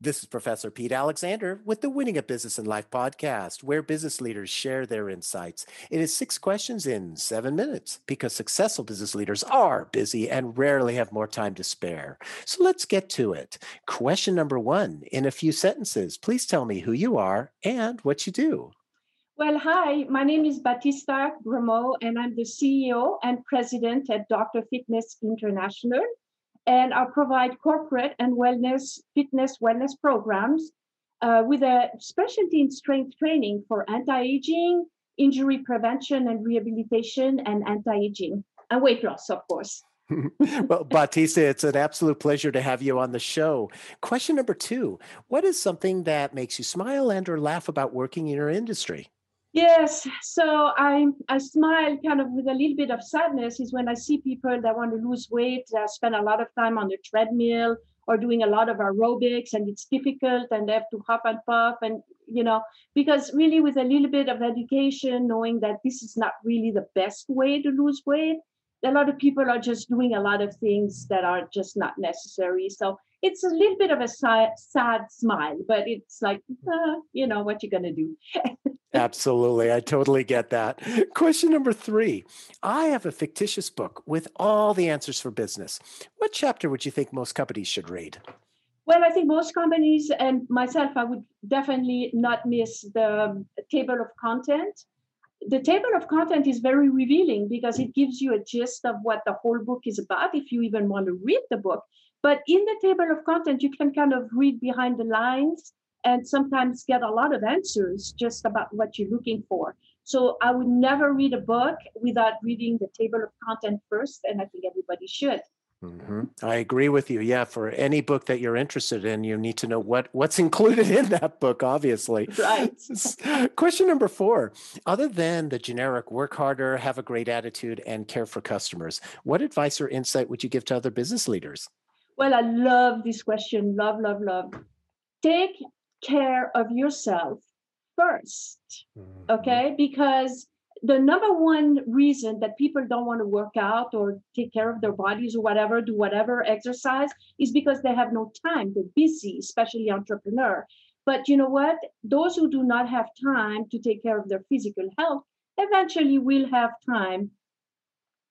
This is Professor Pete Alexander with the Winning at Business and Life podcast, where business leaders share their insights. It is six questions in seven minutes because successful business leaders are busy and rarely have more time to spare. So let's get to it. Question number one in a few sentences, please tell me who you are and what you do. Well, hi, my name is Batista Grimaud, and I'm the CEO and president at Dr. Fitness International and I provide corporate and wellness, fitness wellness programs uh, with a specialty in strength training for anti-aging, injury prevention and rehabilitation, and anti-aging and weight loss, of course. well, Batista, it's an absolute pleasure to have you on the show. Question number two: What is something that makes you smile and/or laugh about working in your industry? Yes, so I I smile kind of with a little bit of sadness is when I see people that want to lose weight, that spend a lot of time on the treadmill or doing a lot of aerobics and it's difficult and they have to huff and puff and you know because really with a little bit of education knowing that this is not really the best way to lose weight a lot of people are just doing a lot of things that are just not necessary. So it's a little bit of a sad, sad smile but it's like uh, you know what you're to do Absolutely. I totally get that. Question number three I have a fictitious book with all the answers for business. What chapter would you think most companies should read? Well, I think most companies and myself, I would definitely not miss the table of content. The table of content is very revealing because it gives you a gist of what the whole book is about if you even want to read the book. But in the table of content, you can kind of read behind the lines and sometimes get a lot of answers just about what you're looking for. So I would never read a book without reading the table of content first, and I think everybody should. Mm-hmm. I agree with you. Yeah, for any book that you're interested in, you need to know what what's included in that book. Obviously, right. Question number four: Other than the generic "work harder, have a great attitude, and care for customers," what advice or insight would you give to other business leaders? Well, I love this question. Love, love, love. Take care of yourself 1st mm-hmm. okay? Because the number one reason that people don't want to work out or take care of their bodies or whatever do whatever exercise is because they have no time. They're busy especially entrepreneur. But you know what? Those who do not have time to take care of their physical health eventually will have time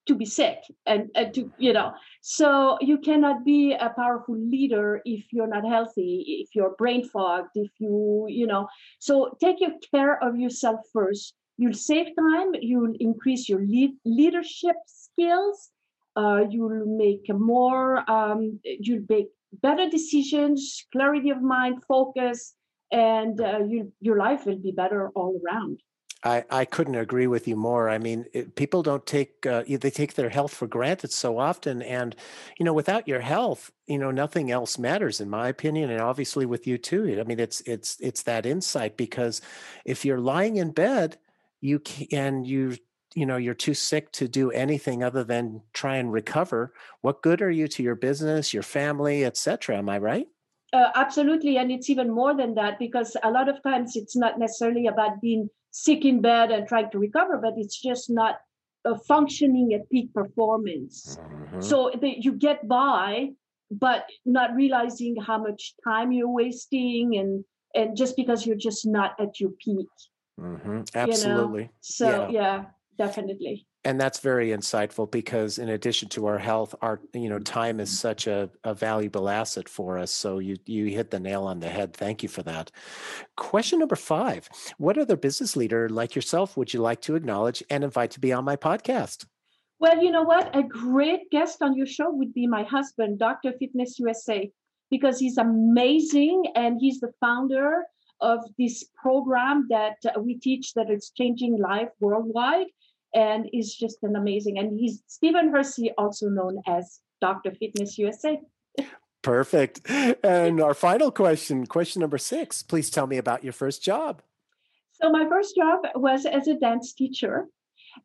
to be sick and, and to you know. So you cannot be a powerful leader if you're not healthy if you're brain fogged if you you know. So take your care of yourself first. You'll save time you'll increase your lead, leadership skills uh, you'll make more um, you'll make better decisions clarity of mind focus and uh, you, your life will be better all around I, I couldn't agree with you more. I mean, it, people don't take uh, they take their health for granted so often, and you know, without your health, you know, nothing else matters, in my opinion, and obviously with you too. I mean, it's it's it's that insight because if you're lying in bed, you can you you know you're too sick to do anything other than try and recover. What good are you to your business, your family, etc.? Am I right? Uh, absolutely, and it's even more than that because a lot of times it's not necessarily about being sick in bed and trying to recover, but it's just not uh, functioning at peak performance. Mm-hmm. So the, you get by, but not realizing how much time you're wasting, and and just because you're just not at your peak. Mm-hmm. Absolutely. You know? So yeah. yeah, definitely and that's very insightful because in addition to our health our you know time is mm-hmm. such a, a valuable asset for us. So you you hit the nail on the head. Thank you for that. Question number five what other business leader like yourself would you like to acknowledge and invite to be on my podcast? Well you know what? A great guest on your show would be my husband dr fitness usa because he's amazing and he's the founder of this program that uh, we teach that is changing life worldwide and is just an amazing. And he's Stephen Hersey, also known as Dr. Fitness USA. Perfect. And our final question, question number six. Please tell me about your first job. So my first job was as a dance teacher,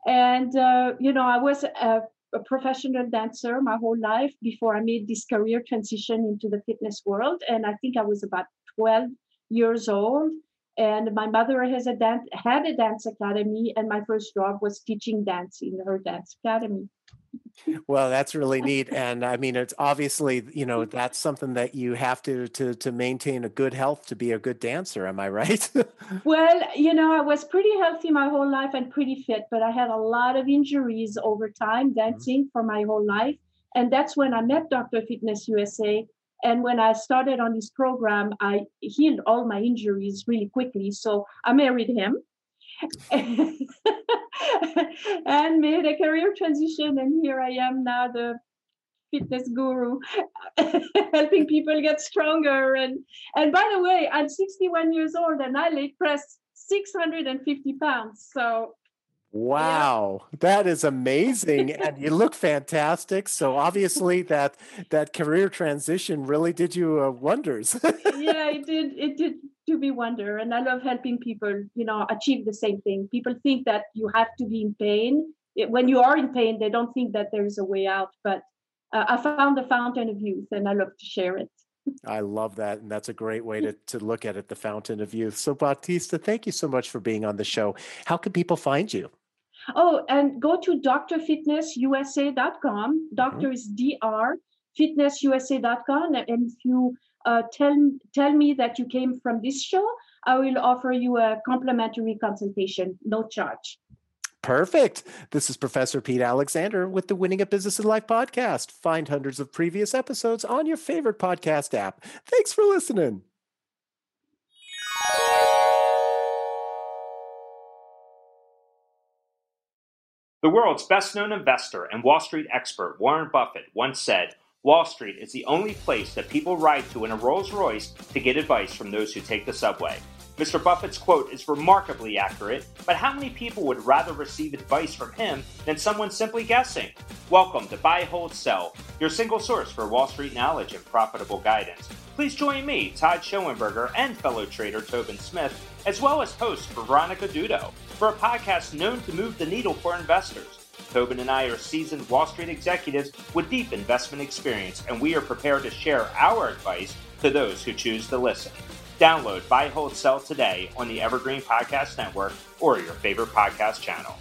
and uh, you know I was a, a professional dancer my whole life before I made this career transition into the fitness world. And I think I was about 12 years old and my mother has a dance had a dance academy and my first job was teaching dance in her dance academy well, that's really neat, and I mean, it's obviously you know that's something that you have to to to maintain a good health to be a good dancer. Am I right? well, you know, I was pretty healthy my whole life and pretty fit, but I had a lot of injuries over time mm-hmm. dancing mm-hmm. for my whole life, and that's when I met Dr. Fitness USA. And when I started on this program, I healed all my injuries really quickly. So I married him. and made a career transition and here i am now the fitness guru helping people get stronger and and by the way i'm 61 years old and i leg press 650 pounds so Wow, yeah. that is amazing, and you look fantastic. So obviously, that that career transition really did you uh, wonders. yeah, it did. It did do me wonder, and I love helping people. You know, achieve the same thing. People think that you have to be in pain. When you are in pain, they don't think that there is a way out. But uh, I found the fountain of youth, and I love to share it. I love that. And that's a great way to, to look at it, the fountain of youth. So, Bautista, thank you so much for being on the show. How can people find you? Oh, and go to drfitnessusa.com. Doctor mm-hmm. is dr fitnessusa.com. And if you uh, tell tell me that you came from this show, I will offer you a complimentary consultation, no charge. Perfect. This is Professor Pete Alexander with the Winning at Business and Life podcast. Find hundreds of previous episodes on your favorite podcast app. Thanks for listening. The world's best known investor and Wall Street expert, Warren Buffett, once said Wall Street is the only place that people ride to in a Rolls Royce to get advice from those who take the subway. Mr. Buffett's quote is remarkably accurate, but how many people would rather receive advice from him than someone simply guessing? Welcome to Buy, Hold, Sell, your single source for Wall Street knowledge and profitable guidance. Please join me, Todd Schoenberger, and fellow trader Tobin Smith, as well as host Veronica Dudo, for a podcast known to move the needle for investors. Tobin and I are seasoned Wall Street executives with deep investment experience, and we are prepared to share our advice to those who choose to listen. Download Buy, Hold, Sell today on the Evergreen Podcast Network or your favorite podcast channel.